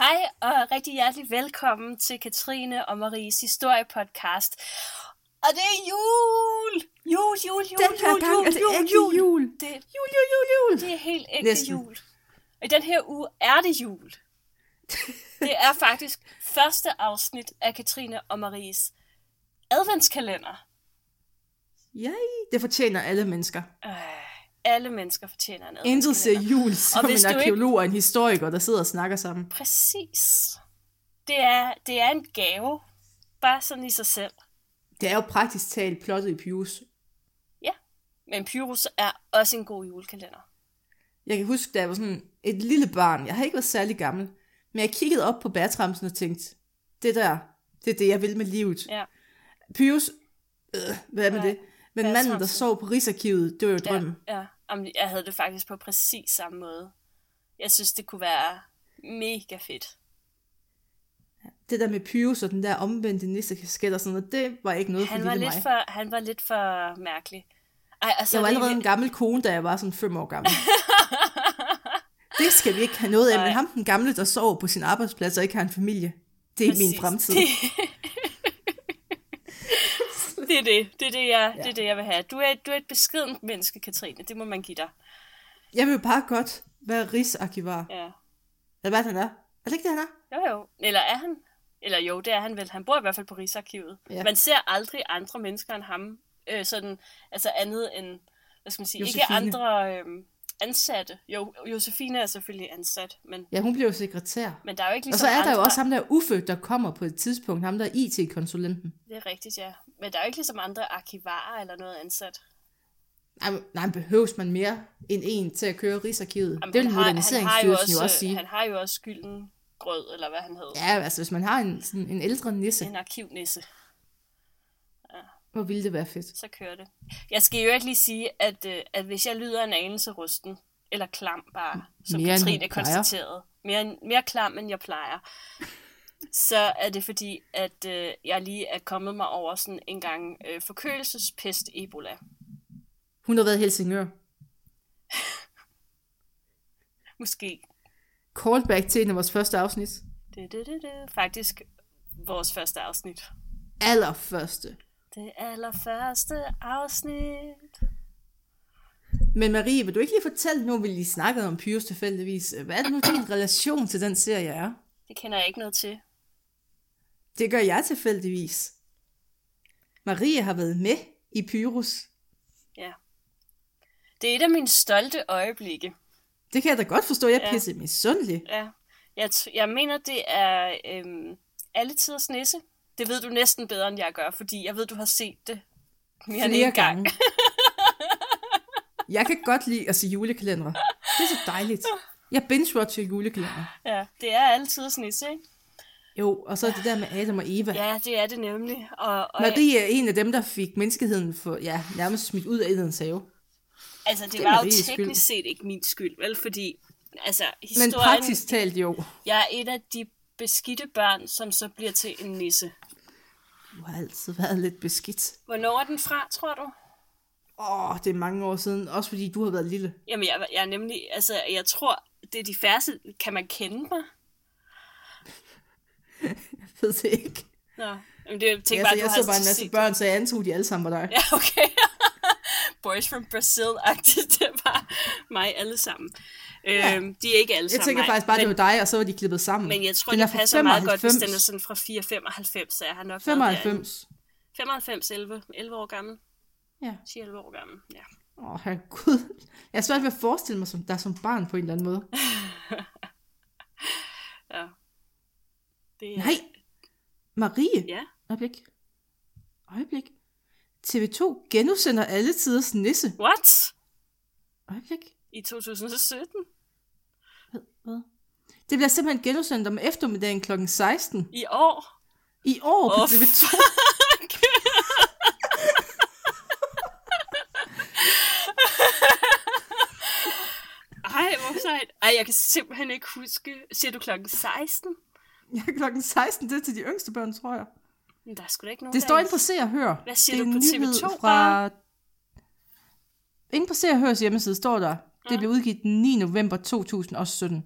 Hej og rigtig hjertelig velkommen til Katrine og Maries historiepodcast. Og det er jul! Jul, jul, jul, Den her jul, gang jul, er det jul, ægte jul. jul. Det, Jul, jul, jul, jul. det er helt ægte Næsten. jul. Og i den her uge er det jul. Det er faktisk første afsnit af Katrine og Maries adventskalender. Yay, det fortjener alle mennesker. Øh, alle mennesker fortjener en Intet ser jul som hvis en du ikke- arkeolog og en historiker, der sidder og snakker sammen. Præcis. Det er, det er en gave. Bare sådan i sig selv. Det er jo praktisk talt plottet i Pius. Ja. Men Pyrus er også en god julekalender. Jeg kan huske, da jeg var sådan et lille barn. Jeg har ikke været særlig gammel. Men jeg kiggede op på bærtramsen og tænkte, det der, det er det, jeg vil med livet. Ja. Pius, øh, hvad er med Nej, det? Men manden, der sov på Rigsarkivet, det var jo Ja, drømmen. ja. Jamen, jeg havde det faktisk på præcis samme måde. Jeg synes, det kunne være mega fedt. Det der med Pius og den der omvendte nissekasket og sådan noget, det var ikke noget Han for var, lidt mig. for, han var lidt for mærkelig. Ej, og så Jeg var er det allerede en gammel kone, da jeg var sådan fem år gammel. det skal vi ikke have noget af, Nej. men ham den gamle, der sover på sin arbejdsplads og ikke har en familie, det er min Præcis. fremtid. Det... det er det. Det er det, jeg, Ja. det er det, jeg vil have. Du er, du er et beskedent menneske, Katrine. Det må man give dig. Jeg vil bare godt være rigsarkivar. Ja. Eller hvad han er. Er det ikke det, han er? Jo, jo. Eller er han? Eller jo, det er han vel. Han bor i hvert fald på Rigsarkivet. Ja. Man ser aldrig andre mennesker end ham. Øh, sådan, altså andet end, hvad skal man sige, Josefine. ikke andre øh, ansatte. Jo, Josefine er selvfølgelig ansat, men, Ja, hun bliver jo sekretær. men der er jo ikke Og ligesom så er der andre... jo også ham der Uffe, der kommer på et tidspunkt. Ham der er IT-konsulenten. Det er rigtigt, ja. Men der er jo ikke ligesom andre arkivarer eller noget ansat. Nej, nej, behøves man mere end en til at køre Rigsarkivet? Jamen, det vil han har- han har Moderniseringsstyrelsen jo også sige. Han har jo også skylden grød, eller hvad han hed. Ja, altså hvis man har en, sådan en ældre nisse, En arkivnisse. Hvor ville det være fedt. så kører det. Jeg skal jo ikke lige sige, at, øh, at hvis jeg lyder en anelse rusten, eller klam bare, som Mere Katrine konstaterede, mere, mere klam, end jeg plejer, så er det fordi, at øh, jeg lige er kommet mig over sådan en gang øh, forkølelsespest Ebola. Hun har været i Helsingør. Måske. Callback til en af vores første afsnit. Det, det, det, det. Faktisk vores første afsnit. Allerførste. Det allerførste afsnit. Men Marie, vil du ikke lige fortælle, nu vi lige snakkede om Pyrus tilfældigvis, hvad er det nu din relation til den serie er? Det kender jeg ikke noget til. Det gør jeg tilfældigvis. Marie har været med i Pyrus. Ja. Det er et af mine stolte øjeblikke. Det kan jeg da godt forstå, jeg er Ja. pisse misundelig. Ja, jeg, t- jeg mener, det er øhm, alle tiders nisse. Det ved du næsten bedre, end jeg gør, fordi jeg ved, du har set det mere end Flere en gang. gange. Jeg kan godt lide at se julekalendere. Det er så dejligt. Jeg binge-watcher julekalendere. Ja, det er alle tiders nisse, ikke? Jo, og så er det der med Adam og Eva. Ja, det er det nemlig. Og, og Marie er en af dem, der fik menneskeheden for, ja, nærmest smidt ud af Edens have. altså, det, det var jo teknisk set ikke min skyld, vel? Fordi, altså, Men historien... praktisk talt jo. Jeg er et af de beskidte børn, som så bliver til en nisse. Du har altid været lidt beskidt. Hvornår er den fra, tror du? Åh, det er mange år siden. Også fordi du har været lille. Jamen, jeg, jeg er nemlig... Altså, jeg tror, det er de færreste... Kan man kende mig? Jeg ved det ikke. Nå, Jamen, det jeg Ja, bare, så du jeg så bare en masse børn, så jeg antog, de alle sammen var dig. Ja, okay. Boys from Brazil-agtigt, det var mig alle sammen. Ja. Øhm, de er ikke alle Jeg sammen tænker mig, faktisk bare, men, det var dig, og så var de klippet sammen. men jeg tror, Den det er passer meget godt, hvis 95. den er sådan fra 495, så jeg har nok været derinde. 95. 95, 11, 11 år gammel. Ja. 10-11 år gammel, ja. Åh, oh, herregud. Jeg er svært ved at forestille mig som, dig som barn på en eller anden måde. ja. Det er, Nej. Marie. Ja, Øjeblik. Øjeblik. TV2 genudsender alle tiders nisse. what? Øjeblik. I 2017? Hvad? Hvad? Det bliver simpelthen genudsendt om eftermiddagen kl. 16 I år? i år på Åh, TV2. Ej, hvor sejt. Ej, jeg kan simpelthen ikke huske. Siger du klokken 16? Ja, klokken 16, det er til de yngste børn, tror jeg. Men der er sgu da ikke nogen, Det står inde på Se og Hør. Hvad siger det er du på nyhed TV2 fra... bare? Inde på Se og Hørs hjemmeside står der, det blev udgivet den 9. november 2017.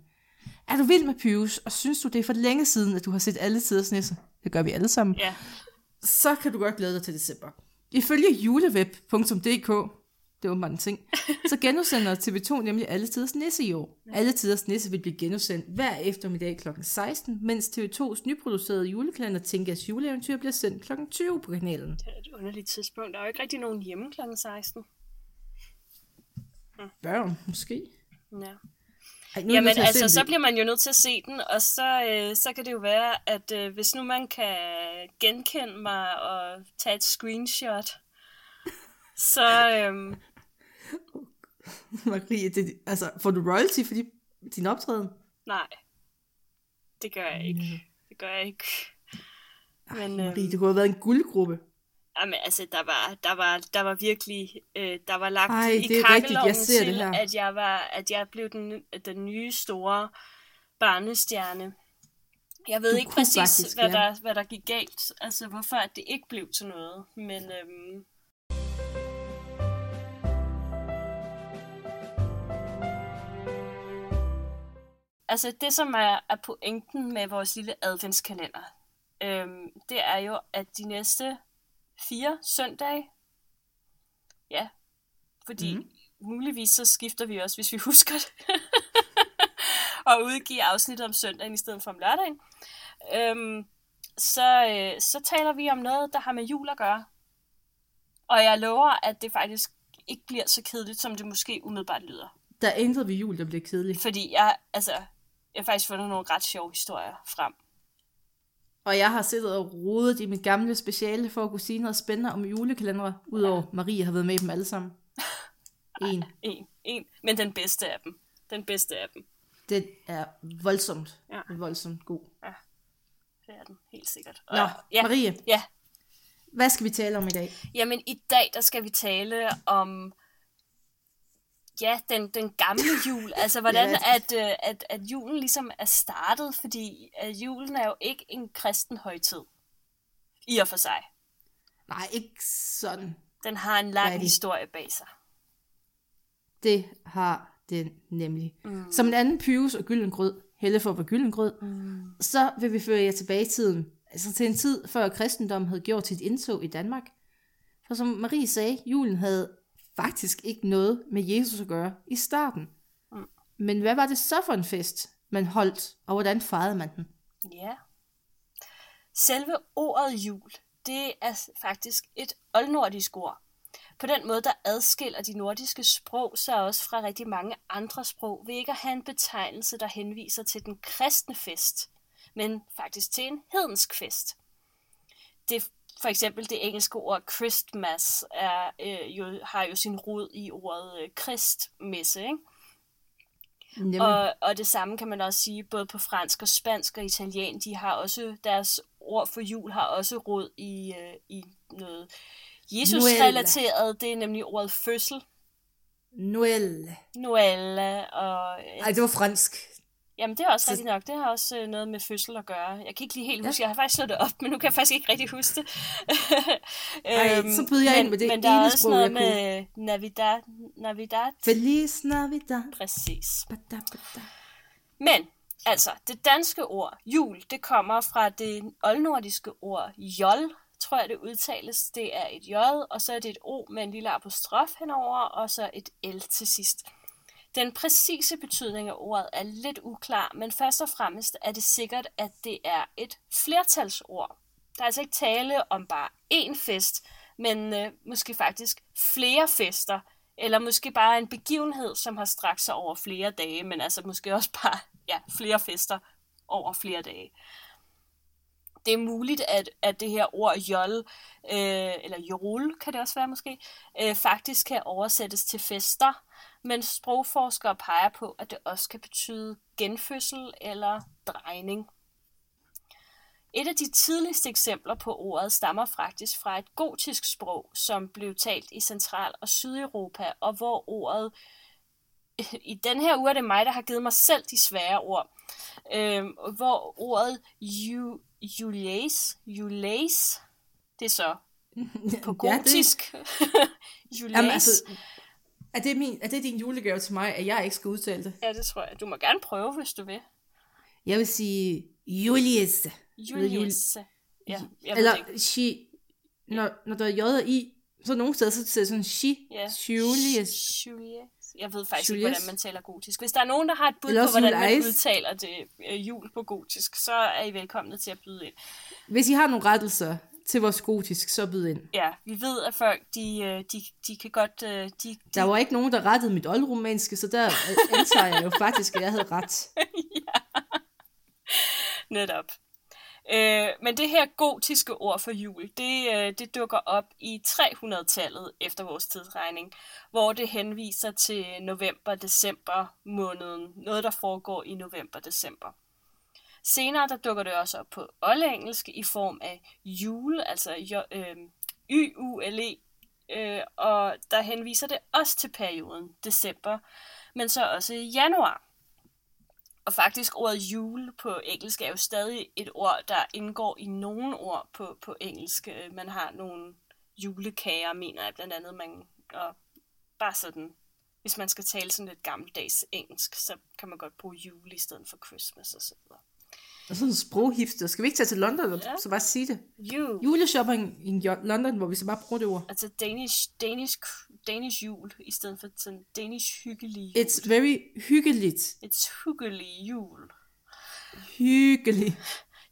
Er du vild med Pius, og synes du, det er for længe siden, at du har set alle tiders nisse? Det gør vi alle sammen. Ja. Så kan du godt glæde dig til december. Ifølge juleweb.dk, det var en ting, så genudsender TV2 nemlig alle tiders nisse i år. Alle tiders nisse vil blive genudsendt hver eftermiddag kl. 16, mens TV2's nyproducerede julekalender Tinkas juleeventyr bliver sendt kl. 20 på kanalen. Det er et underligt tidspunkt. Der er jo ikke rigtig nogen hjemme kl. 16. Børn, måske. Ja. Ej, Jamen altså, så bliver man jo nødt til at se den, og så, øh, så kan det jo være, at øh, hvis nu man kan genkende mig og tage et screenshot, så øh, Marie, det, altså, får du royalty for de, din optræden? nej, det gør jeg ikke. Det gør jeg ikke. Men, øh, Marie, det kunne have været en guldgruppe. Jamen, altså, der var, der var, der var virkelig, øh, der var lagt Ej, i det til, at jeg var, at jeg blev den, den nye store barnestjerne. Jeg ved Du ikke præcis, faktisk, hvad, ja. der, hvad der gik galt, altså hvorfor at det ikke blev til noget, men øhm, Altså det, som er, er pointen med vores lille adventskalender, øhm, det er jo, at de næste fire søndage, ja, fordi mm. muligvis så skifter vi også, hvis vi husker det, og udgive afsnittet om søndagen i stedet for om lørdagen, øhm, så, øh, så taler vi om noget, der har med jul at gøre. Og jeg lover, at det faktisk ikke bliver så kedeligt, som det måske umiddelbart lyder. Der er intet ved jul, der bliver kedeligt. Fordi jeg, altså, jeg har faktisk fundet nogle ret sjove historier frem. Og jeg har siddet og rodet i mit gamle speciale for at kunne sige noget spændende om julekalendere, udover Marie har været med i dem alle sammen. En. En, en, men den bedste af dem. Den bedste af dem. Det er voldsomt, Ja. voldsomt god. Det er den, helt sikkert. Nå, ja, Marie, ja. hvad skal vi tale om i dag? Jamen, i dag, der skal vi tale om ja, den, den gamle jul. Altså, hvordan Ja. at, øh, at, at julen ligesom er startet, fordi at julen er jo ikke en kristen højtid. I og for sig. Nej, ikke sådan. Den har en lang det? historie bag sig. Det har den nemlig. Mm. Som en anden Pyrus og Gyllengrød, Helle for var Gyllengrød, mm. så vil vi føre jer tilbage i tiden. Altså til en tid, før kristendommen havde gjort sit indtog i Danmark. For som Marie sagde, julen havde faktisk ikke noget med Jesus at gøre i starten. Mm. Men hvad var det så for en fest, man holdt, og hvordan fejrede man den? Ja. Selve ordet jul, det er faktisk et oldnordisk ord. På den måde, der adskiller de nordiske sprog sig også fra rigtig mange andre sprog, ved ikke at have en betegnelse, der henviser til den kristne fest, men faktisk til en hedensk fest. Det, for eksempel det engelske ord Christmas er, øh, jo, har jo sin rod i ordet øh, kristmesse, ikke? Nemlig. Og, og det samme kan man også sige både på fransk og spansk og italien. De har også deres ord for jul har også råd i, øh, i noget Jesus-relateret. Det er nemlig ordet fødsel. Noël. Noël og... Ej, det var fransk. Jamen, det er også Så- rigtigt nok. Det har også øh, noget med fødsel at gøre. Jeg kan ikke lige helt huske, jeg har faktisk slået det op, men nu kan jeg faktisk ikke rigtig huske det. Ej, så byder jeg men, ind med det Men der er også sprog, noget med Navidad. Navidad. Feliz Navidad. Præcis. Bada, bada. Men, altså, det danske ord jul, det kommer fra det oldnordiske ord jol, tror jeg det udtales. Det er et j, og så er det et o med en lille apostrof henover, og så et l til sidst. Den præcise betydning af ordet er lidt uklar, men først og fremmest er det sikkert, at det er et flertalsord. Der er altså ikke tale om bare én fest, men øh, måske faktisk flere fester, eller måske bare en begivenhed, som har strakt sig over flere dage, men altså måske også bare ja, flere fester over flere dage. Det er muligt, at, at det her ord jol, øh, eller jol kan det også være måske, øh, faktisk kan oversættes til fester, men sprogforskere peger på, at det også kan betyde genfødsel eller drejning. Et af de tidligste eksempler på ordet stammer faktisk fra et gotisk sprog, som blev talt i Central- og Sydeuropa, og hvor ordet i den her uge er det mig, der har givet mig selv de svære ord. Øhm, hvor ordet ju, jules, jules, det er så på Ja, det- gotisk. jules. Jamen, altså, er det, min, er det din julegave til mig, at jeg ikke skal udtale det? Ja, det tror jeg. Du må gerne prøve, hvis du vil. Jeg vil sige Julius. Julius. Ja, jeg Eller det ikke. she, når, når der er J og I, så nogle steder, så ser det sådan she, Ja. Julius. Julius. Jeg ved faktisk Julius. ikke, hvordan man taler gotisk. Hvis der er nogen, der har et bud Eller på, hvordan man Julius. udtaler det øh, jul på gotisk, så er I velkomne til at byde ind. Hvis I har nogle rettelser til vores gotisk, så byd ind. Ja, vi ved, at folk, de, øh, de, de kan godt... øh, De, de, Der var ikke nogen, der rettede mit oldromanske, så der øh, antager jeg jo faktisk, at jeg havde ret. Netop. Øh, men det her gotiske ord for jul, det, øh, det dukker op i 300-tallet efter vores tidsregning, hvor det henviser til november-december måneden, noget der foregår i november-december. Senere der dukker det også op på oldengelsk i form af jule, altså øh, Y-U-L-E, øh, og der henviser det også til perioden december, men så også januar. Og faktisk ordet jule på engelsk er jo stadig et ord, der indgår i nogle ord på, på engelsk. Øh, man har nogle julekager, mener jeg blandt andet. Man, og bare sådan, hvis man skal tale sådan lidt gammeldags engelsk, så kan man godt bruge jule i stedet for Christmas og så videre. Og sådan en sproghifter. Skal vi ikke tage til London og Ja. så bare sige det? Jul, Juleshopping i London, hvor vi så bare bruger det ord. altså Danish, Danish, Danish jul, i stedet for sådan Danish hyggelig jul. It's very hyggeligt. It's hyggelig jul. Hyggelig.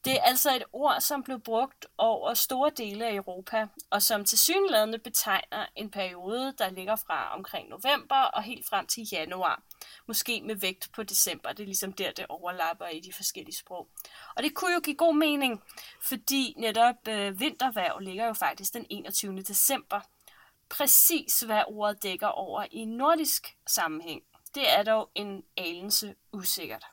Det er altså et ord, som blev brugt over store dele af Europa, og som til synlædende betegner en periode, der ligger fra omkring november og helt frem til januar. Måske med vægt på december. Det er ligesom der, det overlapper i de forskellige sprog. Og det kunne jo give god mening, fordi netop øh, vinterværv ligger jo faktisk den 21. december. Præcis hvad ordet dækker over i nordisk sammenhæng, det er dog en anelse usikkert.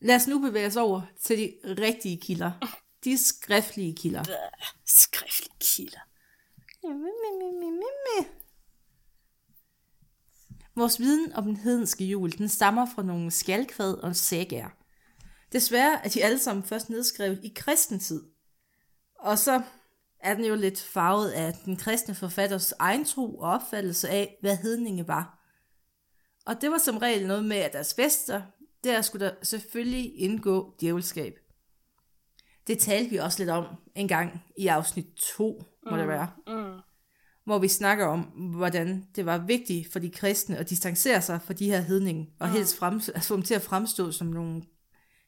Lad os nu bevæge os over til de rigtige kilder. De skriftlige kilder. Skriftlige kilder. Vores viden om den hedenske jul, den stammer fra nogle skjalkvad og sagaer. Desværre er de alle sammen først nedskrevet i kristen tid. Og så er den jo lidt farvet af den kristne forfatters egen tro og opfattelse af, hvad hedninge var. Og det var som regel noget med, at deres fester, der skulle der selvfølgelig indgå djævelskab. Det talte vi også lidt om en gang i afsnit 2, må mm. det være. Mm. Hvor vi snakker om, hvordan det var vigtigt for de kristne at distancere sig fra de her hedninge, og helst frem, altså få dem til at fremstå som nogle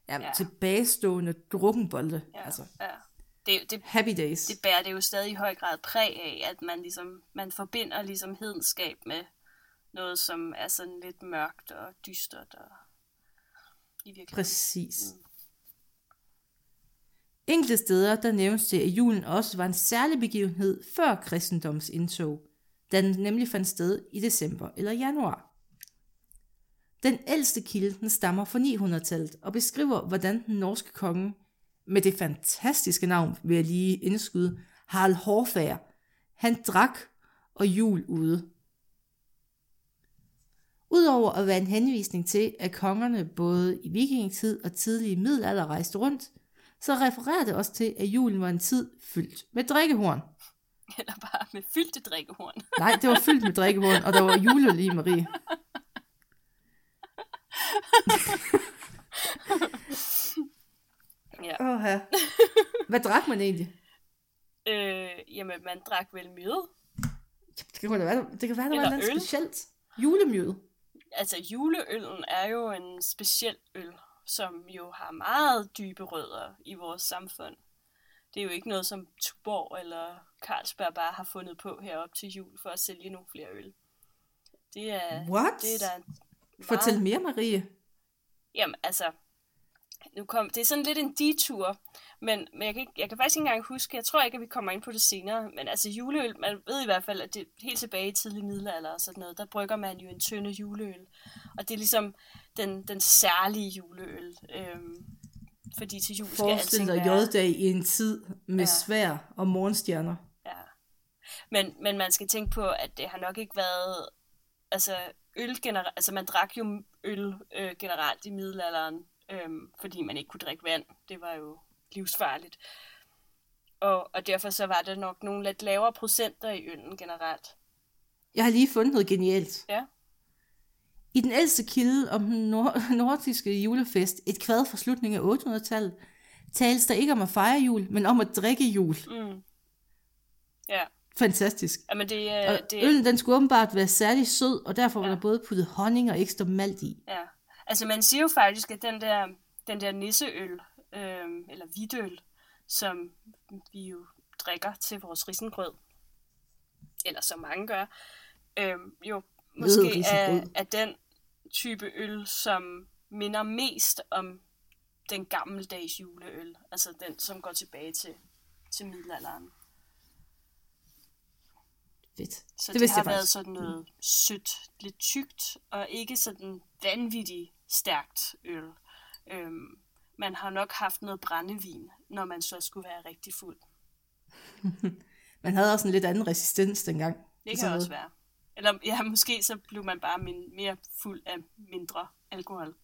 ja, Ja. tilbagestående drukkenbolde. Ja. Altså, ja. Det, det, happy days. det bærer det jo stadig i høj grad præg af, at man ligesom man forbinder ligesom hedenskab med noget, som er sådan lidt mørkt og dystert og i virkeligheden. Præcis. Enkelte steder, der nævnes det, at julen også var en særlig begivenhed før kristendoms indtog, da den nemlig fandt sted i december eller januar. Den ældste kilde den stammer fra 900-tallet og beskriver, hvordan den norske konge, med det fantastiske navn, vil jeg lige indskyde, Harald Hårfager, han drak og jul ude. Udover at være en henvisning til, at kongerne både i vikingetid og tidlig middelalder rejste rundt, så refererer det også til, at julen var en tid fyldt med drikkehorn. Eller bare med fyldte drikkehorn. Nej, det var fyldt med drikkehorn, og der var juleøl i, Marie. ja. Åh, ja. Hvad drak man egentlig? Øh, jamen, man drak vel mjød. Det kan være, det kan være der var noget specielt. Julemjød. Altså, juleøllen er jo en speciel øl, som jo har meget dybe rødder i vores samfund. Det er jo ikke noget, som Tuborg eller Carlsberg bare har fundet på herop til jul for at sælge nogle flere øl. Det er, What? det er der Fortæl mere, Marie. Jamen, altså, nu kom, det er sådan lidt en detur, men, men jeg, kan ikke, jeg kan faktisk ikke engang huske, jeg tror ikke, at vi kommer ind på det senere, men altså juleøl, man ved i hvert fald, at det helt tilbage i tidlig middelalder og sådan noget, der brygger man jo en tynde juleøl, og det er ligesom den, den særlige juleøl, øhm, fordi til jul skal alting være... joddag i en tid med Ja. svær og morgenstjerner. Ja. Men, men man skal tænke på, at det har nok ikke været... Altså, øl generelt... Altså, man drak jo øl øh, generelt i middelalderen, øh, fordi man ikke kunne drikke vand. Det var jo livsfarligt. Og, og derfor så var der nok nogle lidt lavere procenter i øllen generelt. Jeg har lige fundet noget genialt. Ja. I den ældste kilde om den nord- nordiske julefest, et kvad fra slutningen af 800-tallet, tales der ikke om at fejre jul, men om at drikke jul. Mm. Ja, Fantastisk. Jamen det, Og øh, det, øllen, den skulle åbenbart være særlig sød, og derfor var Ja. der både puttet honning og ekstra malt i. Ja, altså man siger jo faktisk, at den der, den der nisseøl, øh, eller hvidøl, som vi jo drikker til vores risengrød, eller som mange gør, øh, jo måske er, er den type øl, som minder mest om den gammeldags juleøl, altså den, som går tilbage til, til middelalderen. Fedt. Så det det, har jeg været faktisk. sådan noget sødt, lidt tykt, og ikke sådan vanvittigt stærkt øl. Øhm, man har nok haft noget brændevin, når man så skulle være rigtig fuld. Man havde også en lidt anden resistens dengang. Det kan også være. Eller ja, måske så blev man bare min, mere fuld af mindre alkohol.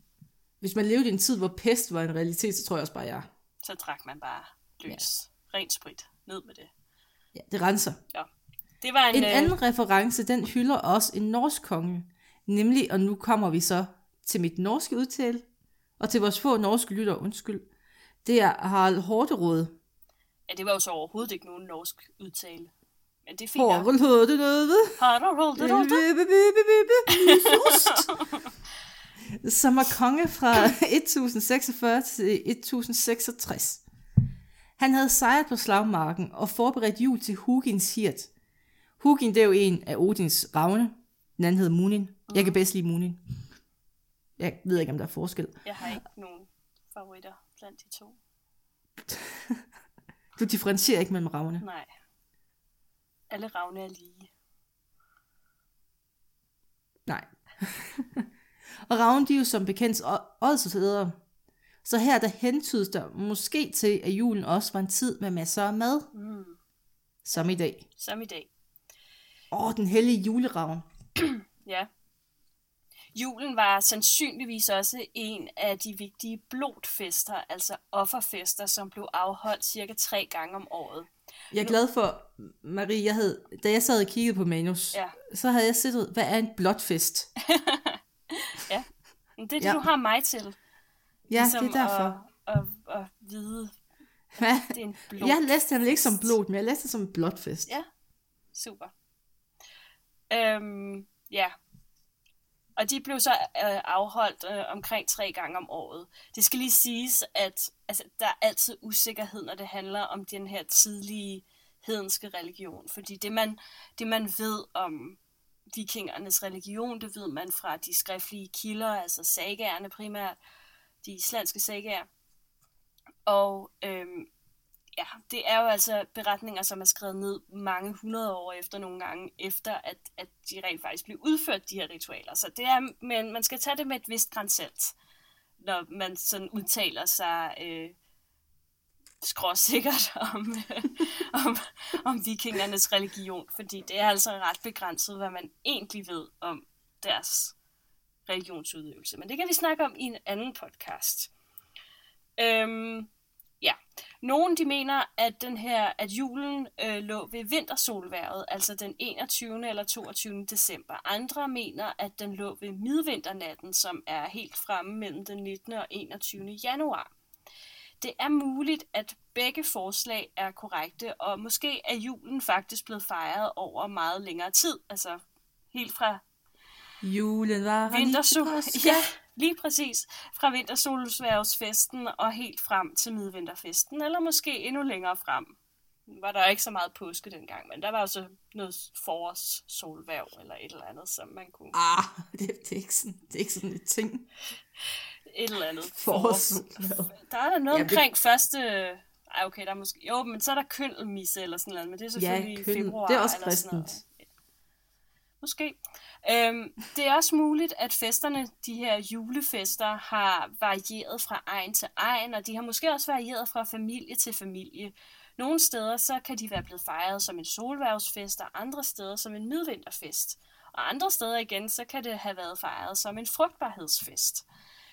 Hvis man levede i en tid, hvor pest var en realitet, så tror jeg også bare, jeg. Så drak man bare løs. Ja. Rent sprit. Ned med det. Ja, det renser. Ja. Det var en... En øh, anden reference, den hylder også en norsk konge. Nemlig, og nu kommer vi så til mit norske udtale, og til vores få norske lytter, undskyld. Det er Harald Hårderåd. Ja, det var jo så overhovedet ikke nogen norsk udtale. Det er fint. nok. Harald Hårderåd. Harald Som var konge fra 1046 til 1066. Han havde sejret på slagmarken og forberedt jul til Hugins hirt. Hugin, det er jo en af Odins ravne. Den anden hedder Munin. Jeg kan bedst lide Munin. Jeg ved ikke, om der er forskel. Jeg har ikke nogen favoritter blandt de to. Du differentierer ikke mellem ravne. Nej. Alle ravne er lige. Nej. og ravne, de er jo som bekendt ådsædere. Så her der hentydes der måske til, at julen også var en tid med masser af mad. Mm. Som i dag. Som i dag. Åh, den hellige juleravn. Ja. Julen var sandsynligvis også en af de vigtige blodfester, altså offerfester, som blev afholdt cirka tre gange om året. Jeg er glad for, Marie, jeg havde, da jeg sad og kiggede på manus, Ja. så havde jeg set, hvad er en blotfest? Men det er det, Ja. du har mig til. Ja, ligesom det er derfor. At, at, at vide, Hvad? det er en blod. Jeg læste den ikke som blod, men jeg læste den som en blotfest. Ja, super. Øhm, ja. Og de blev så øh, afholdt øh, omkring tre gange om året. Det skal lige siges, at altså, der er altid usikkerhed, når det handler om den her tidlige hedenske religion. Fordi det man, det, man ved om vikingernes religion, det ved man fra de skriftlige kilder, altså sagaerne primært, de islandske sagaer. Og øhm, ja, det er jo altså beretninger, som er skrevet ned mange hundrede år efter nogle gange, efter at, at de rent faktisk blev udført, de her ritualer. Så det er, men man skal tage det med et vist grænsalt, når man sådan udtaler sig øh, skråsikkert om, øh, om, om vikingernes religion, fordi det er altså ret begrænset, hvad man egentlig ved om deres religionsudøvelse. Men det kan vi snakke om i en anden podcast. Øhm, Ja, nogen de mener, at den her, at julen øh, lå ved vintersolværet, altså den 21. eller 22. december. Andre mener, at den lå ved midvinternatten, som er helt fremme mellem den 19. og 21. januar. Det er muligt, at begge forslag er korrekte, og måske er julen faktisk blevet fejret over meget længere tid, altså helt fra Julen var Vintersol, ja, lige præcis. Fra vintersolsværvsfesten og helt frem til midvinterfesten, eller måske endnu længere frem. Var der ikke så meget påske dengang, men der var også noget forårssolværv eller et eller andet, som man kunne... Ah, det, det, er ikke sådan, det er ikke sådan et ting. Et eller andet Forårssolværv. Der er der noget Jamen, det- omkring første... Ej, okay, der er måske... Jo, men så er der køndelmisse eller sådan noget, men det er selvfølgelig i kønnel. februar Det er også eller sådan noget. kristent. Måske. Øhm, det er også muligt, at festerne, de her julefester, har varieret fra egen til egen, og de har måske også varieret fra familie til familie. Nogle steder så kan de være blevet fejret som en solværvsfest, og andre steder som en midvinterfest. Og andre steder igen, så kan det have været fejret som en frugtbarhedsfest.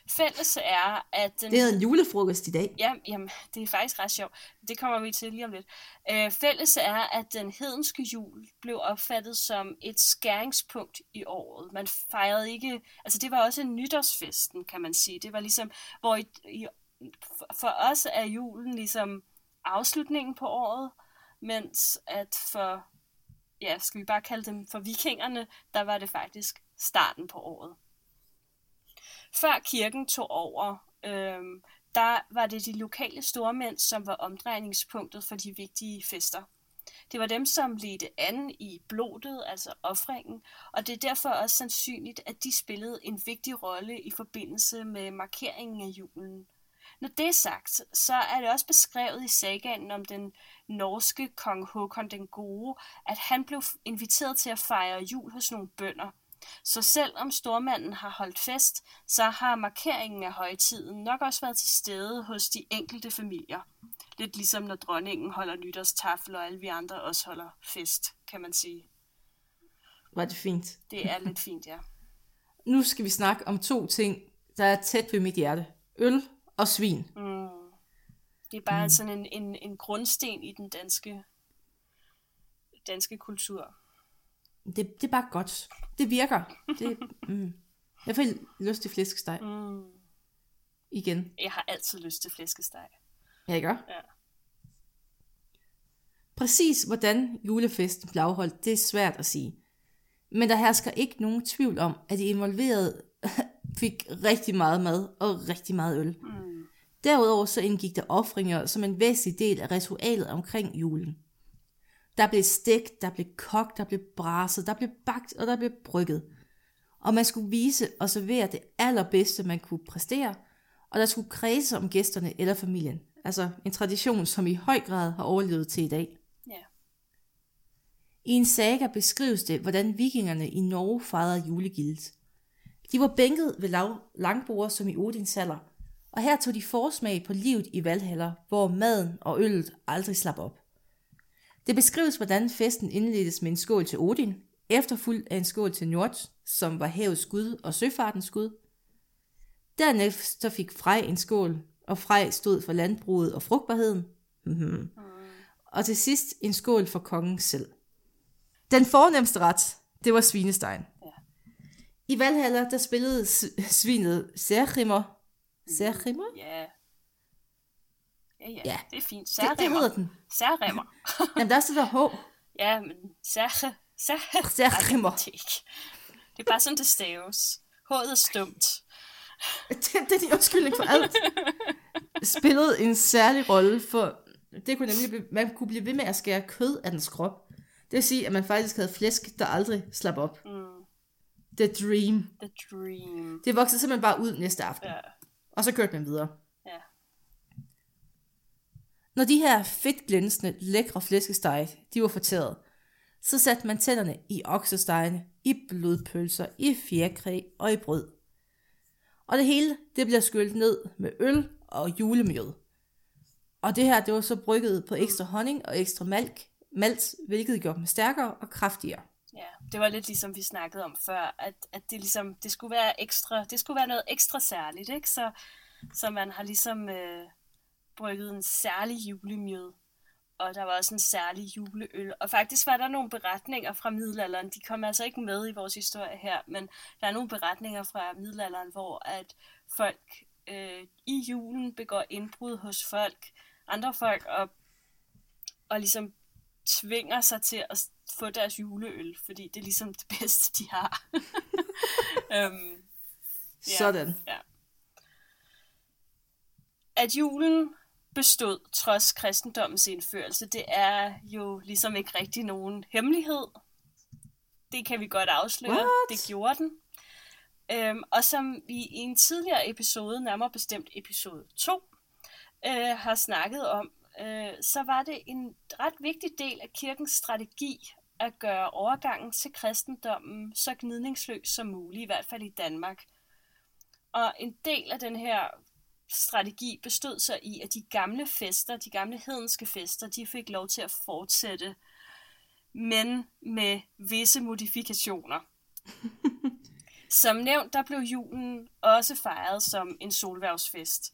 Fælles er, at den... Det hedder en julefrokost i dag. Ja, jamen, det er faktisk ret sjovt. Det kommer vi til lige om lidt. Øh, fælles er, at den hedenske jul blev opfattet som et skæringspunkt i året. Man fejrede ikke... Altså, det var også en nytårsfesten, kan man sige. Det var ligesom, hvor i, i, for os er julen ligesom afslutningen på året, mens at for, ja, skal vi bare kalde dem for vikingerne, der var det faktisk starten på året. Før kirken tog over, øh, der var det de lokale stormænd, som var omdrejningspunktet for de vigtige fester. Det var dem, som ledte an i blodet, altså offringen, og det er derfor også sandsynligt, at de spillede en vigtig rolle i forbindelse med markeringen af julen. Når det er sagt, så er det også beskrevet i sagaen om den norske kong Håkon den Gode, at han blev inviteret til at fejre jul hos nogle bønder. Så selvom stormanden har holdt fest, så har markeringen af højtiden nok også været til stede hos de enkelte familier. Lidt ligesom når dronningen holder nytårstafel, og alle vi andre også holder fest, kan man sige. Var det fint? Det er lidt fint, ja. Nu skal vi snakke om to ting, der er tæt ved mit hjerte. Øl og svin. Mm. Det er bare mm. sådan en, en, en grundsten i den danske, danske kultur. Det, det er bare godt. Det virker. Det, mm. Jeg får lyst til flæskesteg. Mm. Igen. Jeg har altid lyst til flæskesteg. Ja, ikke? Ja. Præcis hvordan julefesten blev afholdt, det er svært at sige. Men der hersker ikke nogen tvivl om, at de involverede fik rigtig meget mad og rigtig meget øl. Mm. Derudover så indgik der offringer som en væsentlig del af ritualet omkring julen. Der blev stegt, der blev kogt, der blev braset, der blev bagt og der blev brygget. Og man skulle vise og servere det allerbedste, man kunne præstere, og der skulle kredse om gæsterne eller familien. Altså en tradition, som i høj grad har overlevet til i dag. Ja. I en saga beskrives det, hvordan vikingerne i Norge fejrede julegildet. De var bænket ved lav, langbord som i Odins alder, og her tog de forsmag på livet i Valhaller, hvor maden og øllet aldrig slap op. Det beskrives, hvordan festen indledtes med en skål til Odin, efterfulgt af en skål til Njord, som var havets gud og søfartens gud. Dernæst fik Frej en skål, og Frej stod for landbruget og frugtbarheden. Mm-hmm. Mm. Og til sidst en skål for kongen selv. Den fornemmeste ret, det var svinestegen. Ja. I Valhalla, der spillede svinet Særrimmer. Særrimmer? Ja. Ja, ja, Ja. det er fint. Det, det Særremmer. hedder den. Særremmer. Jamen, der er så der H. Ja, men sær... Sær... Særremmer. Det, er det bare sådan, det staves. H'et er stumt. Det, det er din undskyldning for alt. Spillede en særlig rolle for... Det kunne nemlig blive, man kunne blive ved med at skære kød af dens krop. Det vil sige, at man faktisk havde flæsk, der aldrig slap op. Mm. The dream. The dream. Det voksede simpelthen bare ud næste aften. Ja. Og så kørte man videre. Når de her fedtglænsende, lækre flæskesteg, de var fortæret, så satte man tænderne i oksestegene, i blodpølser, i fjerkræ og i brød. Og det hele, det bliver skyllet ned med øl og julemjød. Og det her, det var så brygget på ekstra honning og ekstra malk, malt, hvilket gjorde dem stærkere og kraftigere. Ja, det var lidt ligesom vi snakkede om før, at, at det ligesom, det skulle være ekstra, det skulle være noget ekstra særligt, ikke? Så, så man har ligesom øh, brygget en særlig julemjød, og der var også en særlig juleøl. Og faktisk var der nogle beretninger fra middelalderen, de kom altså ikke med i vores historie her, men der er nogle beretninger fra middelalderen, hvor at folk øh, i julen begår indbrud hos folk, andre folk, og, og ligesom tvinger sig til at få deres juleøl, fordi det er ligesom det bedste, de har. øhm, Ja. Sådan. at julen bestod trods kristendommens indførelse, det er jo ligesom ikke rigtig nogen hemmelighed. Det kan vi godt afsløre. What? Det gjorde den. Øhm, og som vi i en tidligere episode, nærmere bestemt episode 2, øh, har snakket om, øh, så var det en ret vigtig del af kirkens strategi at gøre overgangen til kristendommen så gnidningsløs som muligt, i hvert fald i Danmark. Og en del af den her strategi bestod så i, at de gamle fester, de gamle hedenske fester, de fik lov til at fortsætte, men med visse modifikationer. Som nævnt, der blev julen også fejret som en solværvsfest.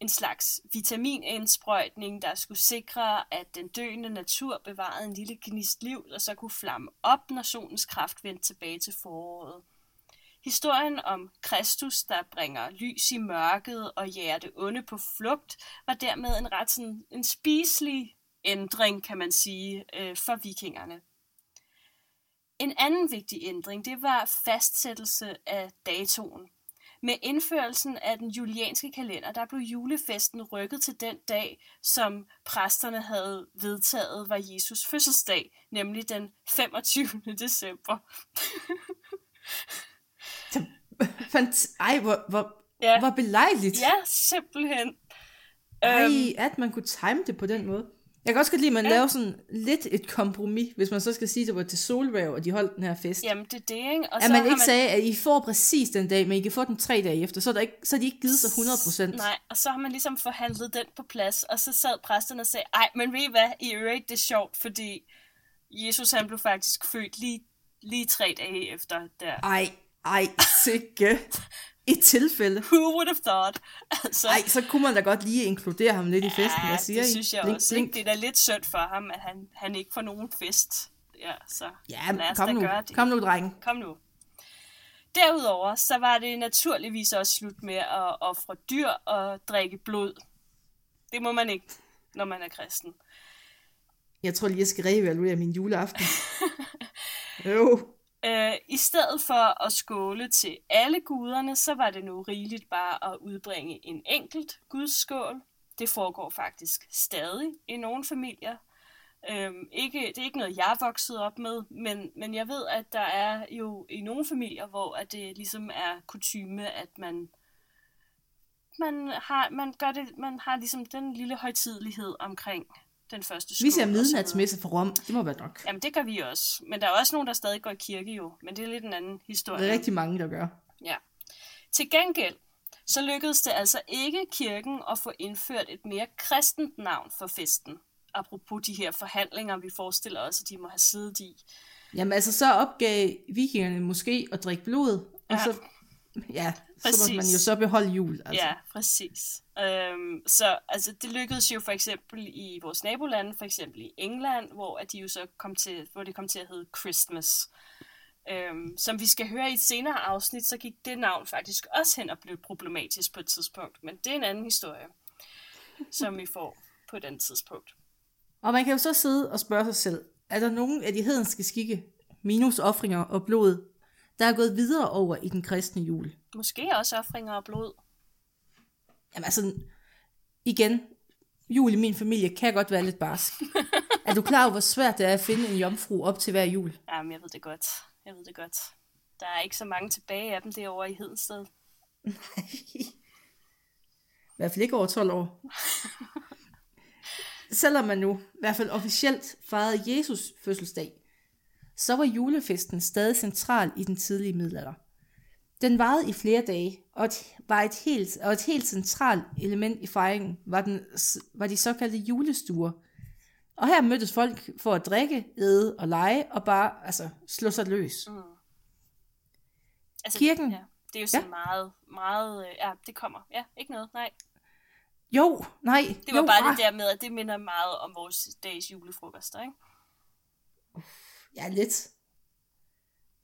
En slags vitaminindsprøjtning, der skulle sikre, at den døende natur bevarede en lille gnist liv, og så kunne flamme op, når solens kraft vendte tilbage til foråret. Historien om Kristus, der bringer lys i mørket og jager det onde på flugt, var dermed en ret sådan, en spiselig ændring, kan man sige, øh, for vikingerne. En anden vigtig ændring, det var fastsættelse af datoen. Med indførelsen af den julianske kalender, der blev julefesten rykket til den dag, som præsterne havde vedtaget var Jesus fødselsdag, nemlig den 25. december. Fant- Ej, hvor, hvor, ja. hvor belejligt. Ja, simpelthen. Ej, øhm, at man kunne time det på den måde. Jeg kan også godt lide, at man ja. laver sådan lidt et kompromis, hvis man så skal sige, at det var til solvæv, og de holdt den her fest. Jamen, det er det, ikke? Og at så man ikke man... sagde, at I får præcis den dag, men I kan få den tre dage efter, så er, der ikke, så er de ikke givet sig 100%. Nej, og så har man ligesom forhandlet den på plads, og så sad præsterne og sagde, ej, men ved I hvad, I øvrigt det er sjovt, fordi Jesus han blev faktisk født lige, lige tre dage efter der. Ej, ej, sikke et tilfælde. Who would have thought? Altså, Ej, så kunne man da godt lige inkludere ham lidt i festen. Ja, Hvad siger det I? synes jeg blink, også. Blink. Det er da lidt synd for ham, at han, han ikke får nogen fest. Ja, så ja, kom nu. Gøre det. Kom nu, drengen. Kom nu. Derudover, så var det naturligvis også slut med at ofre dyr og drikke blod. Det må man ikke, når man er kristen. Jeg tror lige, jeg skal reevaluere min juleaften. jo. Øh, I stedet for at skåle til alle guderne, så var det nu rigeligt bare at udbringe en enkelt gudsskål. Det foregår faktisk stadig i nogle familier. Øhm, ikke, det er ikke noget, jeg er vokset op med, men, men jeg ved, at der er jo i nogle familier, hvor at det ligesom er kutyme, at man, man, har, man, gør det, man har ligesom den lille højtidlighed omkring den første skole. Vi ser midnatsmesse for Rom. Det må være nok. Jamen, det gør vi også. Men der er også nogen, der stadig går i kirke jo. Men det er lidt en anden historie. Det er rigtig mange, der gør. Ja. Til gengæld, så lykkedes det altså ikke kirken at få indført et mere kristent navn for festen. Apropos de her forhandlinger, vi forestiller os, at de må have siddet i. Jamen altså, så opgav vikingerne måske at drikke blod, og ja. så ja, præcis. så må man jo så beholde jul. Altså. Ja, præcis. Øhm, så altså, det lykkedes jo for eksempel i vores nabolande, for eksempel i England, hvor at de jo så kom til, hvor det kom til at hedde Christmas. Øhm, som vi skal høre i et senere afsnit, så gik det navn faktisk også hen og blev problematisk på et tidspunkt. Men det er en anden historie, som vi får på den tidspunkt. Og man kan jo så sidde og spørge sig selv, er der nogen af de hedenske skikke, minus offringer og blod, der er gået videre over i den kristne jul. Måske også offringer og blod. Jamen altså, igen, jul i min familie kan godt være lidt barsk. er du klar over, hvor svært det er at finde en jomfru op til hver jul? Jamen, jeg ved det godt. Jeg ved det godt. Der er ikke så mange tilbage af dem derovre i Hedensted. I hvert fald ikke over 12 år. Selvom man nu i hvert fald officielt fejrede Jesus fødselsdag, så var julefesten stadig central i den tidlige middelalder. Den varede i flere dage, og et, var et helt, og et helt centralt element i fejringen var, den, var de såkaldte julestuer. Og her mødtes folk for at drikke, æde og lege, og bare altså, slå sig løs. Mm. Altså, Kirken... Ja, det er jo sådan ja. meget, meget... Øh, ja, det kommer. Ja, ikke noget, nej. Jo, nej. Det var jo, bare ah. det der med, at det minder meget om vores dags julefrokoster, ikke? Ja, lidt.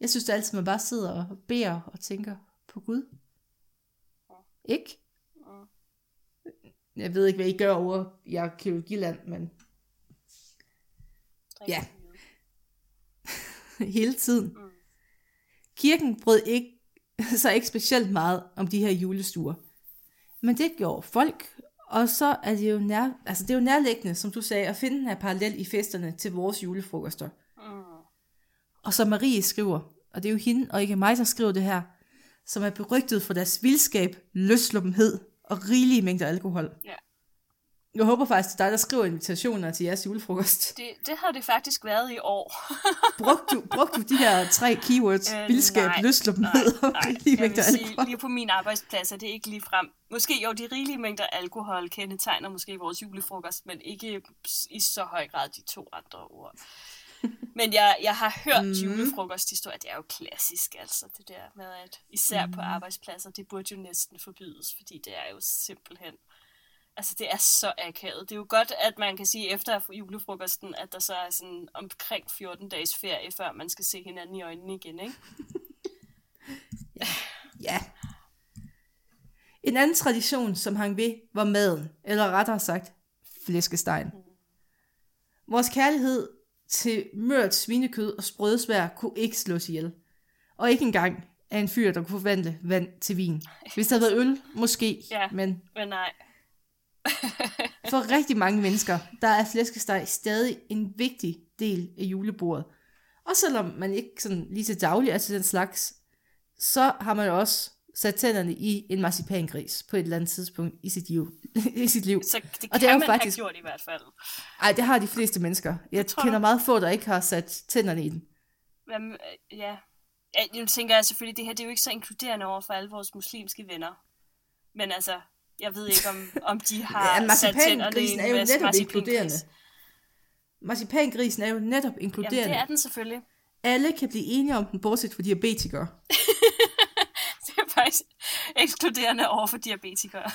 Jeg synes det altid, man bare sidder og beder og tænker på Gud. Ja. Ikke? Ja. Jeg ved ikke, hvad I gør over i arkeologiland, men... Ja. Hele tiden. Mm. Kirken brød ikke, så ikke specielt meget om de her julestuer. Men det gjorde folk, og så er det jo, nær, altså det er jo nærliggende, som du sagde, at finde den her parallel i festerne til vores julefrokoster. Og som Marie skriver, og det er jo hende og ikke mig, der skriver det her, som er berygtet for deres vildskab, løsluppenhed og rigelige mængder alkohol. Ja. Jeg håber faktisk, det er dig, der skriver invitationer til jeres julefrokost. Det, det har det faktisk været i år. brugte, du, brugte du de her tre keywords? Øh, vildskab, løsluppenhed og rigelige mængder alkohol? lige på min arbejdsplads er det ikke lige frem. Måske jo, de rigelige mængder alkohol kendetegner måske vores julefrokost, men ikke i så høj grad de to andre ord. Men jeg, jeg har hørt mm. julefrokosthistorier, det er jo klassisk, altså det der med, at især mm. på arbejdspladser, det burde jo næsten forbydes, fordi det er jo simpelthen, altså det er så akavet. Det er jo godt, at man kan sige efter julefrokosten, at der så er sådan omkring 14 dages ferie, før man skal se hinanden i øjnene igen, ikke? ja. ja. En anden tradition, som hang ved, var maden, eller rettere sagt, flæskestegen. Mm. Vores kærlighed til mørt svinekød og sprødsvær kunne ikke slås ihjel. Og ikke engang af en fyr, der kunne forvandle vand til vin. Hvis der havde været øl, måske, ja, men... men nej. for rigtig mange mennesker, der er flæskesteg stadig en vigtig del af julebordet. Og selvom man ikke sådan lige til daglig er til den slags, så har man også sat tænderne i en marcipangris på et eller andet tidspunkt i sit liv. i sit liv. Så det og det er jo man faktisk... have gjort i hvert fald. Nej, det har de fleste mennesker. Jeg tror kender du? meget få, der ikke har sat tænderne i den. Jamen, øh, ja. ja. Nu tænker jeg selvfølgelig, det her det er jo ikke så inkluderende over for alle vores muslimske venner. Men altså, jeg ved ikke, om, om de har ja, sat tænderne i en er jo netop inkluderende. Marcipangrisen er jo netop inkluderende. Jamen, det er den selvfølgelig. Alle kan blive enige om den, bortset fra diabetikere. faktisk ekskluderende over for diabetikere.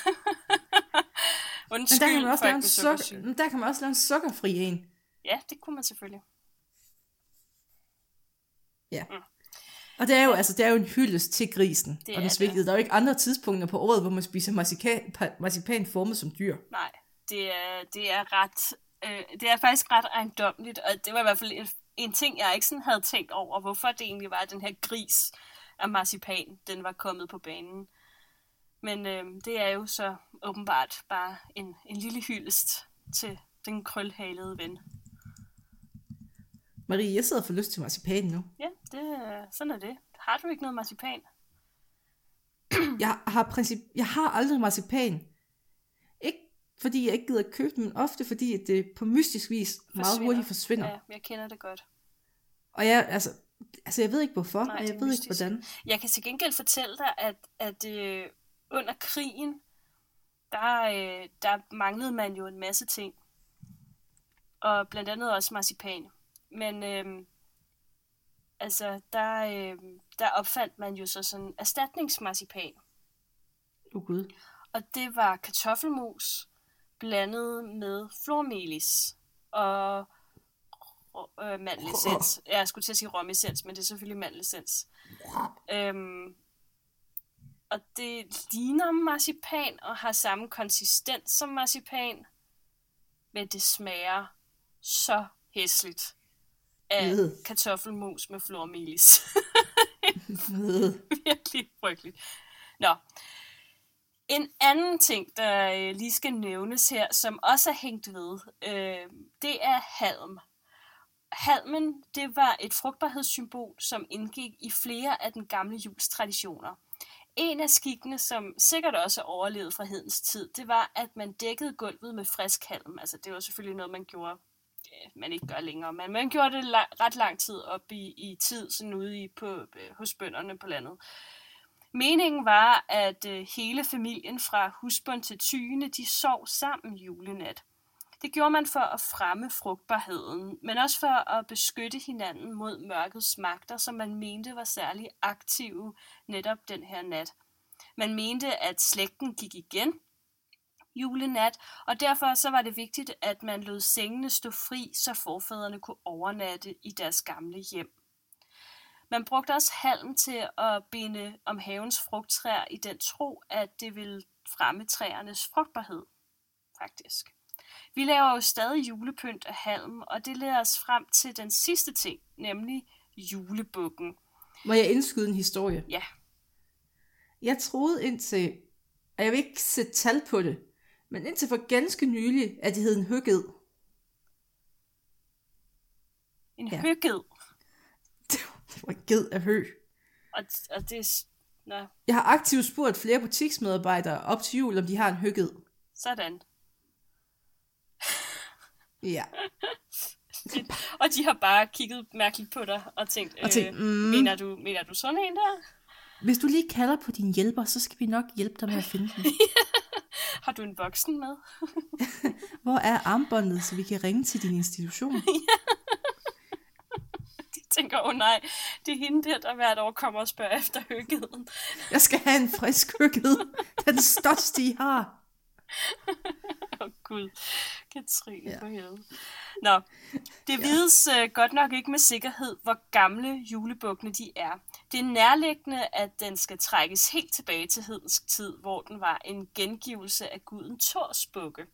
Undskyld, men der kan man også lave en sukker, men der kan man også lave en sukkerfri en. Ja, det kunne man selvfølgelig. Ja. Mm. Og det er jo, altså, det er jo en hyldest til grisen det og den svigtede. Der er jo ikke andre tidspunkter på året, hvor man spiser marcipan, marcipan formet som dyr. Nej, det er, det er ret, øh, det er faktisk ret ejendomligt, og det var i hvert fald en, en ting, jeg ikke sådan havde tænkt over, hvorfor det egentlig var, at den her gris af marcipan, den var kommet på banen. Men øh, det er jo så åbenbart bare en, en lille hyldest til den krølhalede ven. Marie, jeg sidder for lyst til marcipan nu. Ja, det, sådan er det. Har du ikke noget marcipan? jeg har, princip, jeg har aldrig marcipan. Ikke fordi jeg ikke gider at købe men ofte fordi at det på mystisk vis forsvinder. meget hurtigt forsvinder. Ja, jeg kender det godt. Og jeg, altså, Altså, jeg ved ikke hvorfor, Nej, og jeg ved mystisk. ikke hvordan. Jeg kan til gengæld fortælle dig, at, at øh, under krigen, der, øh, der manglede man jo en masse ting. Og blandt andet også marcipan. Men øh, altså, der, øh, der opfandt man jo så sådan erstatningsmarcipan. Oh Gud. Og det var kartoffelmus blandet med flormelis. Og øh, mandelessens. Jeg skulle til at sige romessens, men det er selvfølgelig mandelessens. Øhm, og det ligner marcipan og har samme konsistens som marcipan, men det smager så hæsligt af øh. kartoffelmus med flormelis. Virkelig frygteligt. Nå. En anden ting, der øh, lige skal nævnes her, som også er hængt ved, øh, det er halm. Halmen, det var et frugtbarhedssymbol, som indgik i flere af den gamle juls traditioner. En af skikkene, som sikkert også overlevede fra hedens tid, det var, at man dækkede gulvet med frisk halm. Altså, det var selvfølgelig noget, man gjorde, ja, man ikke gør længere, men man gjorde det la- ret lang tid op i, i tid, sådan ude i, på, øh, hos bønderne på landet. Meningen var, at øh, hele familien fra husbund til tyne, de sov sammen julenat. Det gjorde man for at fremme frugtbarheden, men også for at beskytte hinanden mod mørkets magter, som man mente var særlig aktive netop den her nat. Man mente, at slægten gik igen julenat, og derfor så var det vigtigt, at man lod sengene stå fri, så forfædrene kunne overnatte i deres gamle hjem. Man brugte også halm til at binde om havens frugttræer i den tro, at det ville fremme træernes frugtbarhed, faktisk. Vi laver jo stadig julepynt af halm, og det leder os frem til den sidste ting, nemlig julebukken. Må jeg indskyde en historie? Ja. Jeg troede indtil, og jeg vil ikke sætte tal på det, men indtil for ganske nylig, at det hed en høged. En ja. høged? Det var en ged af hø. Og, og det Nå. Jeg har aktivt spurgt flere butiksmedarbejdere op til jul, om de har en høged. Sådan. Ja. og de har bare kigget mærkeligt på dig og tænkt, og tænkt øh, mm, mener, du, mener du sådan en der? Hvis du lige kalder på din hjælper, så skal vi nok hjælpe dig med at finde den. har du en voksen med? Hvor er armbåndet, så vi kan ringe til din institution? tænker, åh oh, nej, det er hende der, der hvert år kommer og spørger efter hyggeden. Jeg skal have en frisk hygged. Den største, I har. Åh oh, gud, Katrine ja. for helvede. Nå, det vides uh, godt nok ikke med sikkerhed, hvor gamle julebukkene de er. Det er nærliggende, at den skal trækkes helt tilbage til hedensk tid, hvor den var en gengivelse af guden Thors bukke.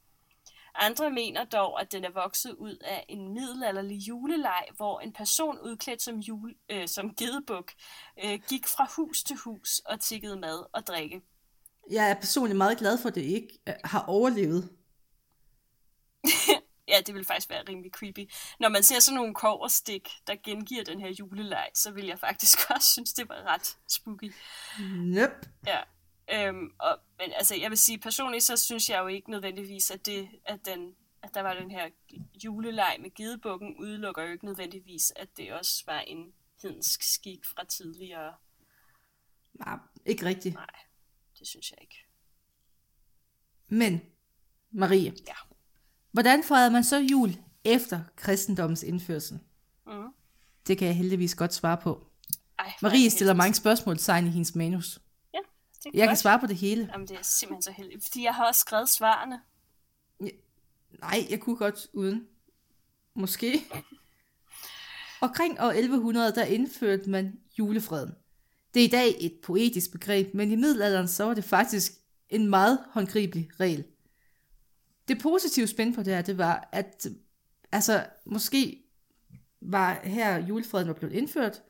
Andre mener dog, at den er vokset ud af en middelalderlig juleleg, hvor en person udklædt som, jule, øh, som gedebuk øh, gik fra hus til hus og tikkede mad og drikke. Jeg er personligt meget glad for, at det ikke øh, har overlevet. ja, det vil faktisk være rimelig creepy. Når man ser sådan nogle koverstik, der gengiver den her juleleg, så vil jeg faktisk også synes, det var ret spooky. Nope. Ja. Øhm, og, men altså, jeg vil sige, personligt så synes jeg jo ikke nødvendigvis, at, det, at, den, at der var den her juleleg med gidebukken, udelukker jo ikke nødvendigvis, at det også var en hedensk skik fra tidligere. Nej, ikke rigtigt. Nej, det synes jeg ikke. Men, Marie, Ja. hvordan fejrede man så jul efter kristendommens indførsel? Mm. Det kan jeg heldigvis godt svare på. Ej, Marie stiller mange spørgsmål til i hendes manus. Ja, det er Jeg kan godt. svare på det hele. Jamen, det er simpelthen så heldigt, fordi jeg har også skrevet svarene. Nej, jeg kunne godt uden. Måske. Omkring år 1100, der indførte man julefreden. Det er i dag et poetisk begreb, men i middelalderen så var det faktisk en meget håndgribelig regel. Det positive spænd på det her, det var, at altså, måske var her julefreden var blevet indført,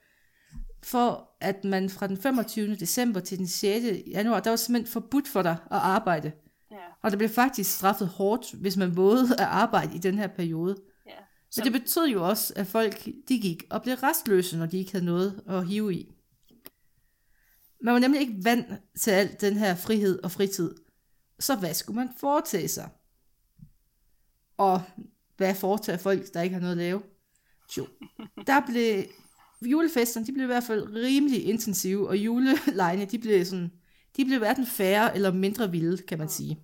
for at man fra den 25. december til den 6. januar, der var simpelthen forbudt for dig at arbejde. Ja, Og der blev faktisk straffet hårdt, hvis man vågede at arbejde i den her periode. ja. Men det betød jo også, at folk de gik og blev restløse, når de ikke havde noget at hive i. Man var nemlig ikke vant til al den her frihed og fritid. Så hvad skulle man foretage sig? Og hvad foretager folk, der ikke har noget at lave? Jo, der blev julefesterne, de blev i hvert fald rimelig intensive, og julelejene, de blev sådan, de blev hverken færre eller mindre vilde, kan man sige.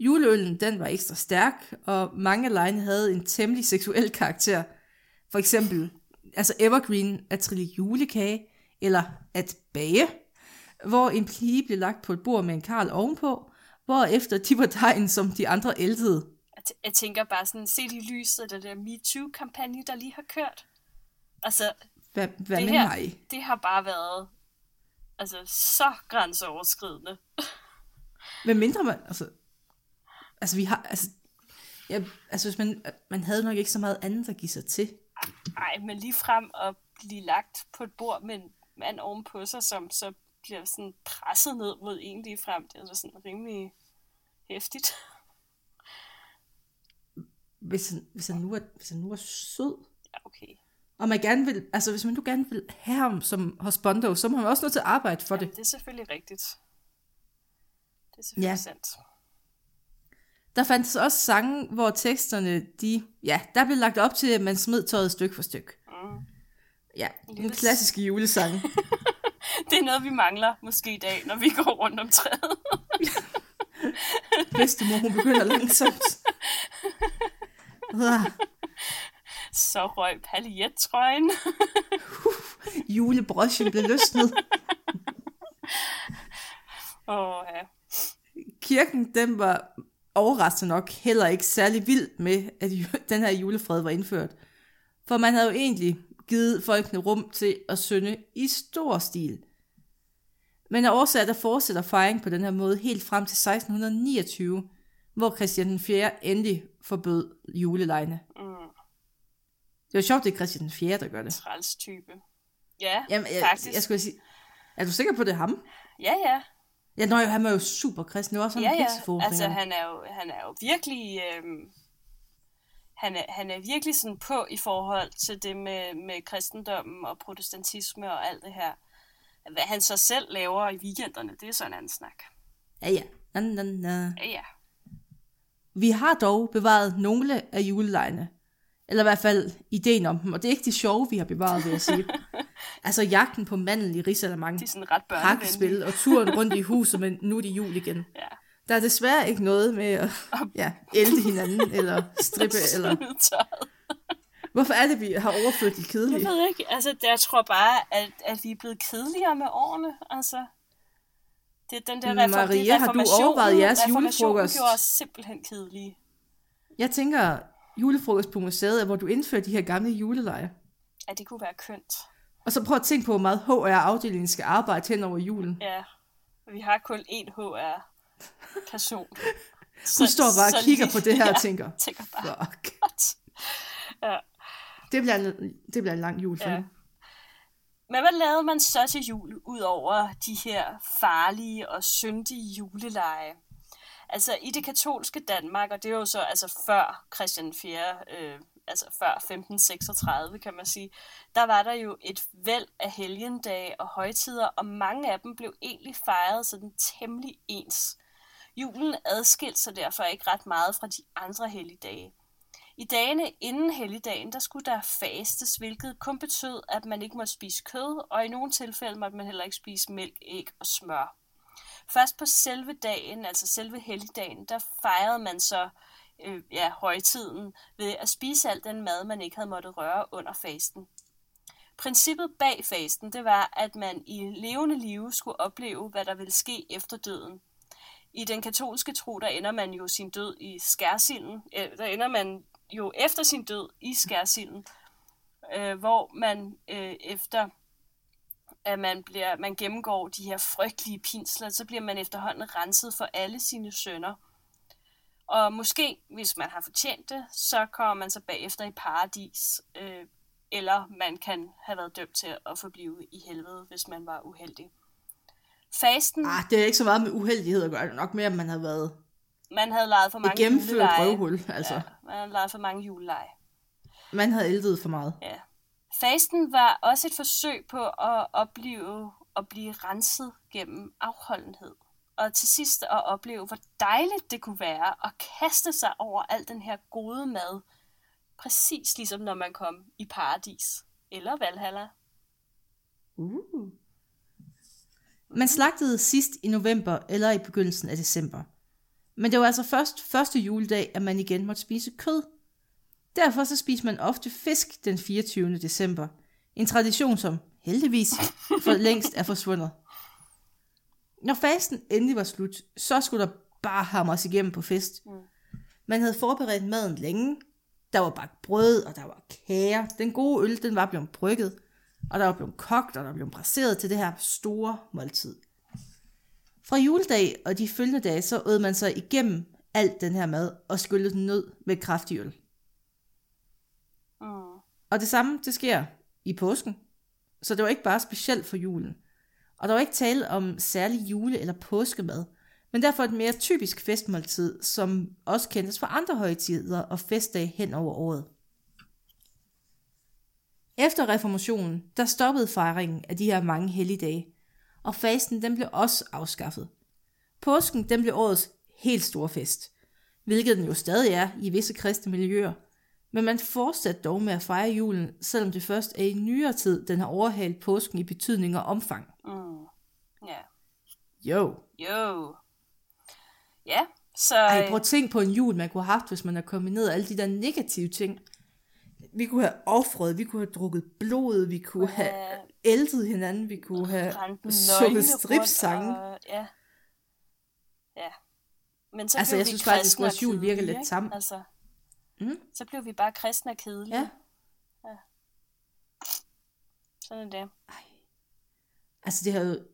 Juleøllen, den var ekstra stærk, og mange af lejene havde en temmelig seksuel karakter. For eksempel, altså evergreen at trille julekage, eller at bage, hvor en pige blev lagt på et bord med en karl ovenpå, hvor efter de var tegn, som de andre æltede. Jeg, tænker bare sådan, set i lyset af den der MeToo-kampagne, der lige har kørt. Altså, Hvad, hvad det her, mig? det har bare været altså, så grænseoverskridende. Hvad mindre man, altså, altså vi har, altså, ja, altså hvis man, man havde nok ikke så meget andet at give sig til. Nej, men lige frem at blive lagt på et bord med en mand ovenpå sig, som så bliver sådan presset ned mod en lige frem. Det er altså sådan rimelig hæftigt. Hvis han, hvis han, nu, er, hvis han nu er sød, Ja, okay. og man gerne vil, altså hvis man nu gerne vil have ham som husbando, så må man også nødt til at arbejde for Jamen, det. det er selvfølgelig rigtigt. Det er selvfølgelig ja. sandt. Der fandtes også sange, hvor teksterne, de, ja, der blev lagt op til, at man smed tøjet stykke for stykke. Mm. Ja, en lille- klassiske julesang. Det er noget, vi mangler måske i dag, når vi går rundt om træet. Bedstemor, hun begynder langsomt. Ah, Så røg paljettrøjen. Julebrochen blev løsnet. Åh, ja. Kirken, den var overraskende nok heller ikke særlig vild med, at den her julefred var indført. For man havde jo egentlig givet folkene rum til at synde i stor stil. Men af årsager, der fortsætter fejring på den her måde helt frem til 1629, hvor Christian 4. endelig forbød julelejene. Mm, Det var sjovt, det er Christian 4. der gør det. træls type. Ja, Jamen, jeg, faktisk. jeg skulle sige, er du sikker på, det er ham? Ja, ja. Ja, nøj, han var jo super kristen. Det var sådan Ja, en ja. Altså, han er jo, han er jo virkelig... Øhm, han, er, han er virkelig sådan på i forhold til det med, med kristendommen og protestantisme og alt det her. Hvad han så selv laver i weekenderne, det er sådan en anden snak. Ja, ja. Na, na, na. Ja, ja. Vi har dog bevaret nogle af julelejene. Eller i hvert fald ideen om dem. Og det er ikke de sjove, vi har bevaret, vil jeg sige. altså jagten på mandel i Risalamang, De er sådan ret børnevenlige. hakkespil og turen rundt i huset, men nu er det jul igen. Ja. Der er desværre ikke noget med at ja, ælte hinanden, eller strippe, eller... Hvorfor er det, vi har overført de kedelige? Jeg ved ikke. Altså, jeg tror bare, at, at vi er blevet kedeligere med årene. Altså, det er den der reform, Maria, det er har du overvejet jeres julefrokost? gjorde os simpelthen kedelige. Jeg tænker, julefrokost på museet hvor du indfører de her gamle juleleje. Ja, det kunne være kønt. Og så prøv at tænke på, hvor meget HR-afdelingen skal arbejde hen over julen. Ja, vi har kun én HR-person. Du står bare og kigger på det her ja, og tænker, tænker bare, fuck. Ja. Det bliver, en, det bliver en lang jul for Ja. Men hvad lavede man så til jul, ud over de her farlige og syndige juleleje? Altså i det katolske Danmark, og det er jo så altså før Christian 4., øh, altså før 1536 kan man sige, der var der jo et væld af helgendage og højtider, og mange af dem blev egentlig fejret sådan temmelig ens. Julen adskilte sig derfor ikke ret meget fra de andre helligdage. I dagene inden helligdagen, der skulle der fastes, hvilket kun betød, at man ikke måtte spise kød, og i nogle tilfælde måtte man heller ikke spise mælk, æg og smør. Først på selve dagen, altså selve helligdagen, der fejrede man så øh, ja, højtiden ved at spise al den mad, man ikke havde måttet røre under fasten. Princippet bag fasten, det var, at man i levende live skulle opleve, hvad der ville ske efter døden. I den katolske tro, der ender man jo sin død i skærsilden. Øh, der ender man jo efter sin død i skærsilden, øh, hvor man øh, efter at man, bliver, man gennemgår de her frygtelige pinsler, så bliver man efterhånden renset for alle sine sønder. Og måske, hvis man har fortjent det, så kommer man så bagefter i paradis, øh, eller man kan have været dømt til at forblive i helvede, hvis man var uheldig. Fasten, Ah, det er ikke så meget med uheldighed at gøre. Det nok mere, at man har været man havde lejet for mange gennemført røvhul. Altså, Ja, man havde lejet for mange juleleje. man havde ældet for meget. Ja. Fasten var også et forsøg på at opleve at blive renset gennem afholdenhed. Og til sidst at opleve, hvor dejligt det kunne være at kaste sig over al den her gode mad. Præcis ligesom når man kom i paradis. Eller Valhalla. Uh. Man slagtede sidst i november eller i begyndelsen af december. Men det var altså først første juledag, at man igen måtte spise kød. Derfor så spiser man ofte fisk den 24. december. En tradition, som heldigvis for længst er forsvundet. Når fasten endelig var slut, så skulle der bare hamres igennem på fest. Man havde forberedt maden længe. Der var bagt brød, og der var kager. Den gode øl, den var blevet brygget. Og der var blevet kogt, og der var blevet brasseret til det her store måltid. Fra juledag og de følgende dage, så åd man sig igennem alt den her mad, og skyllede den ned med kraftig øl. Mm. Og det samme, det sker i påsken. Så det var ikke bare specielt for julen. Og der var ikke tale om særlig jule- eller påskemad, men derfor et mere typisk festmåltid, som også kendes fra andre højtider og festdage hen over året. Efter reformationen, der stoppede fejringen af de her mange helligdage, og fasten den blev også afskaffet. Påsken den blev årets helt store fest, hvilket den jo stadig er i visse kristne miljøer, men man fortsatte dog med at fejre julen, selvom det først er i nyere tid, den har overhalet påsken i betydning og omfang. Mm. Ja. Jo. Jo. Ja, så... Ej, prøv at tænke på en jul, man kunne have haft, hvis man har kombineret alle de der negative ting. Vi kunne have offret, vi kunne have drukket blod, vi kunne have ældet hinanden, vi kunne have sunget stripsange. Og, ja. Ja. Men så Altså, jeg synes faktisk, kristne vores jul virker lidt tam. Altså, Mm. så blev vi bare kristne og kedelige. Ja. Sådan er det. Altså, det havde,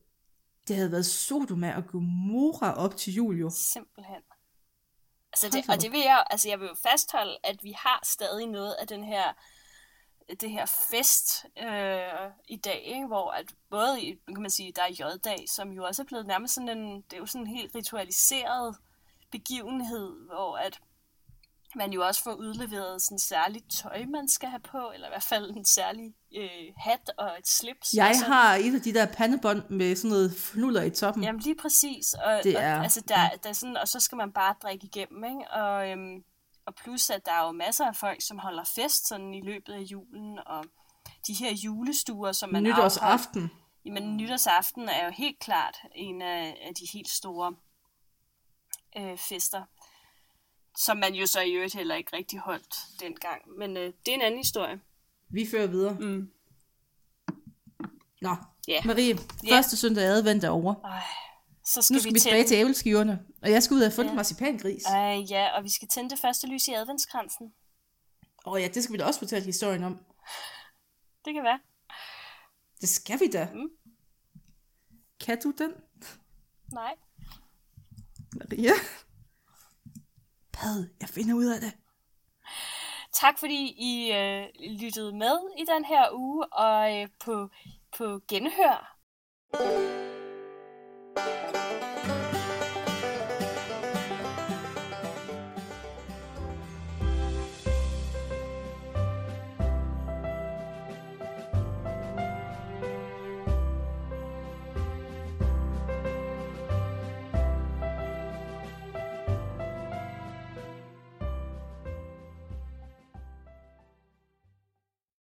det havde været Sodoma og Gomorra op til jul, jo. Simpelthen. Altså det, og det vil jeg, altså jeg vil jo fastholde, at vi har stadig noget af den her, det her fest øh, i dag, ikke? hvor at både, i, kan man sige, der er J-dag, som jo også er blevet nærmest sådan en, det er jo sådan en helt ritualiseret begivenhed, hvor at man jo også får udleveret sådan særligt tøj, man skal have på, eller i hvert fald en særlig øh, hat og et slips. og Jeg sådan. har et af de der pandebånd med sådan noget fnuller i toppen. Jamen lige præcis. Og, Det er- og, altså, der, der er sådan, og så skal man bare drikke igennem, ikke? Og, øhm, og plus, at der er jo masser af folk, som holder fest sådan i løbet af julen, og de her julestuer, som man afholder. Nytårsaften. Jamen, nytårsaften er jo helt klart en af, af de helt store øh, fester. Som man jo så i øvrigt heller ikke rigtig holdt dengang. Men øh, det er en anden historie. Vi fører videre. Mm. Nå, Ja. Marie, første søndag i advent er over. Ej, så skal Nu skal vi, vi tilbage til æbleskiverne, og jeg skal ud og have fundet ja. marcipangris. Åh Ej, ja, og vi skal tænde det første lys i adventskransen. oh, ja, det skal vi da også fortælle historien om. Det kan være. Det skal vi da. Mm. Kan du den, Nej. Maria? Pad, jeg finder ud af det. Tak fordi I øh, lyttede med i den her uge, og øh, på, på genhør.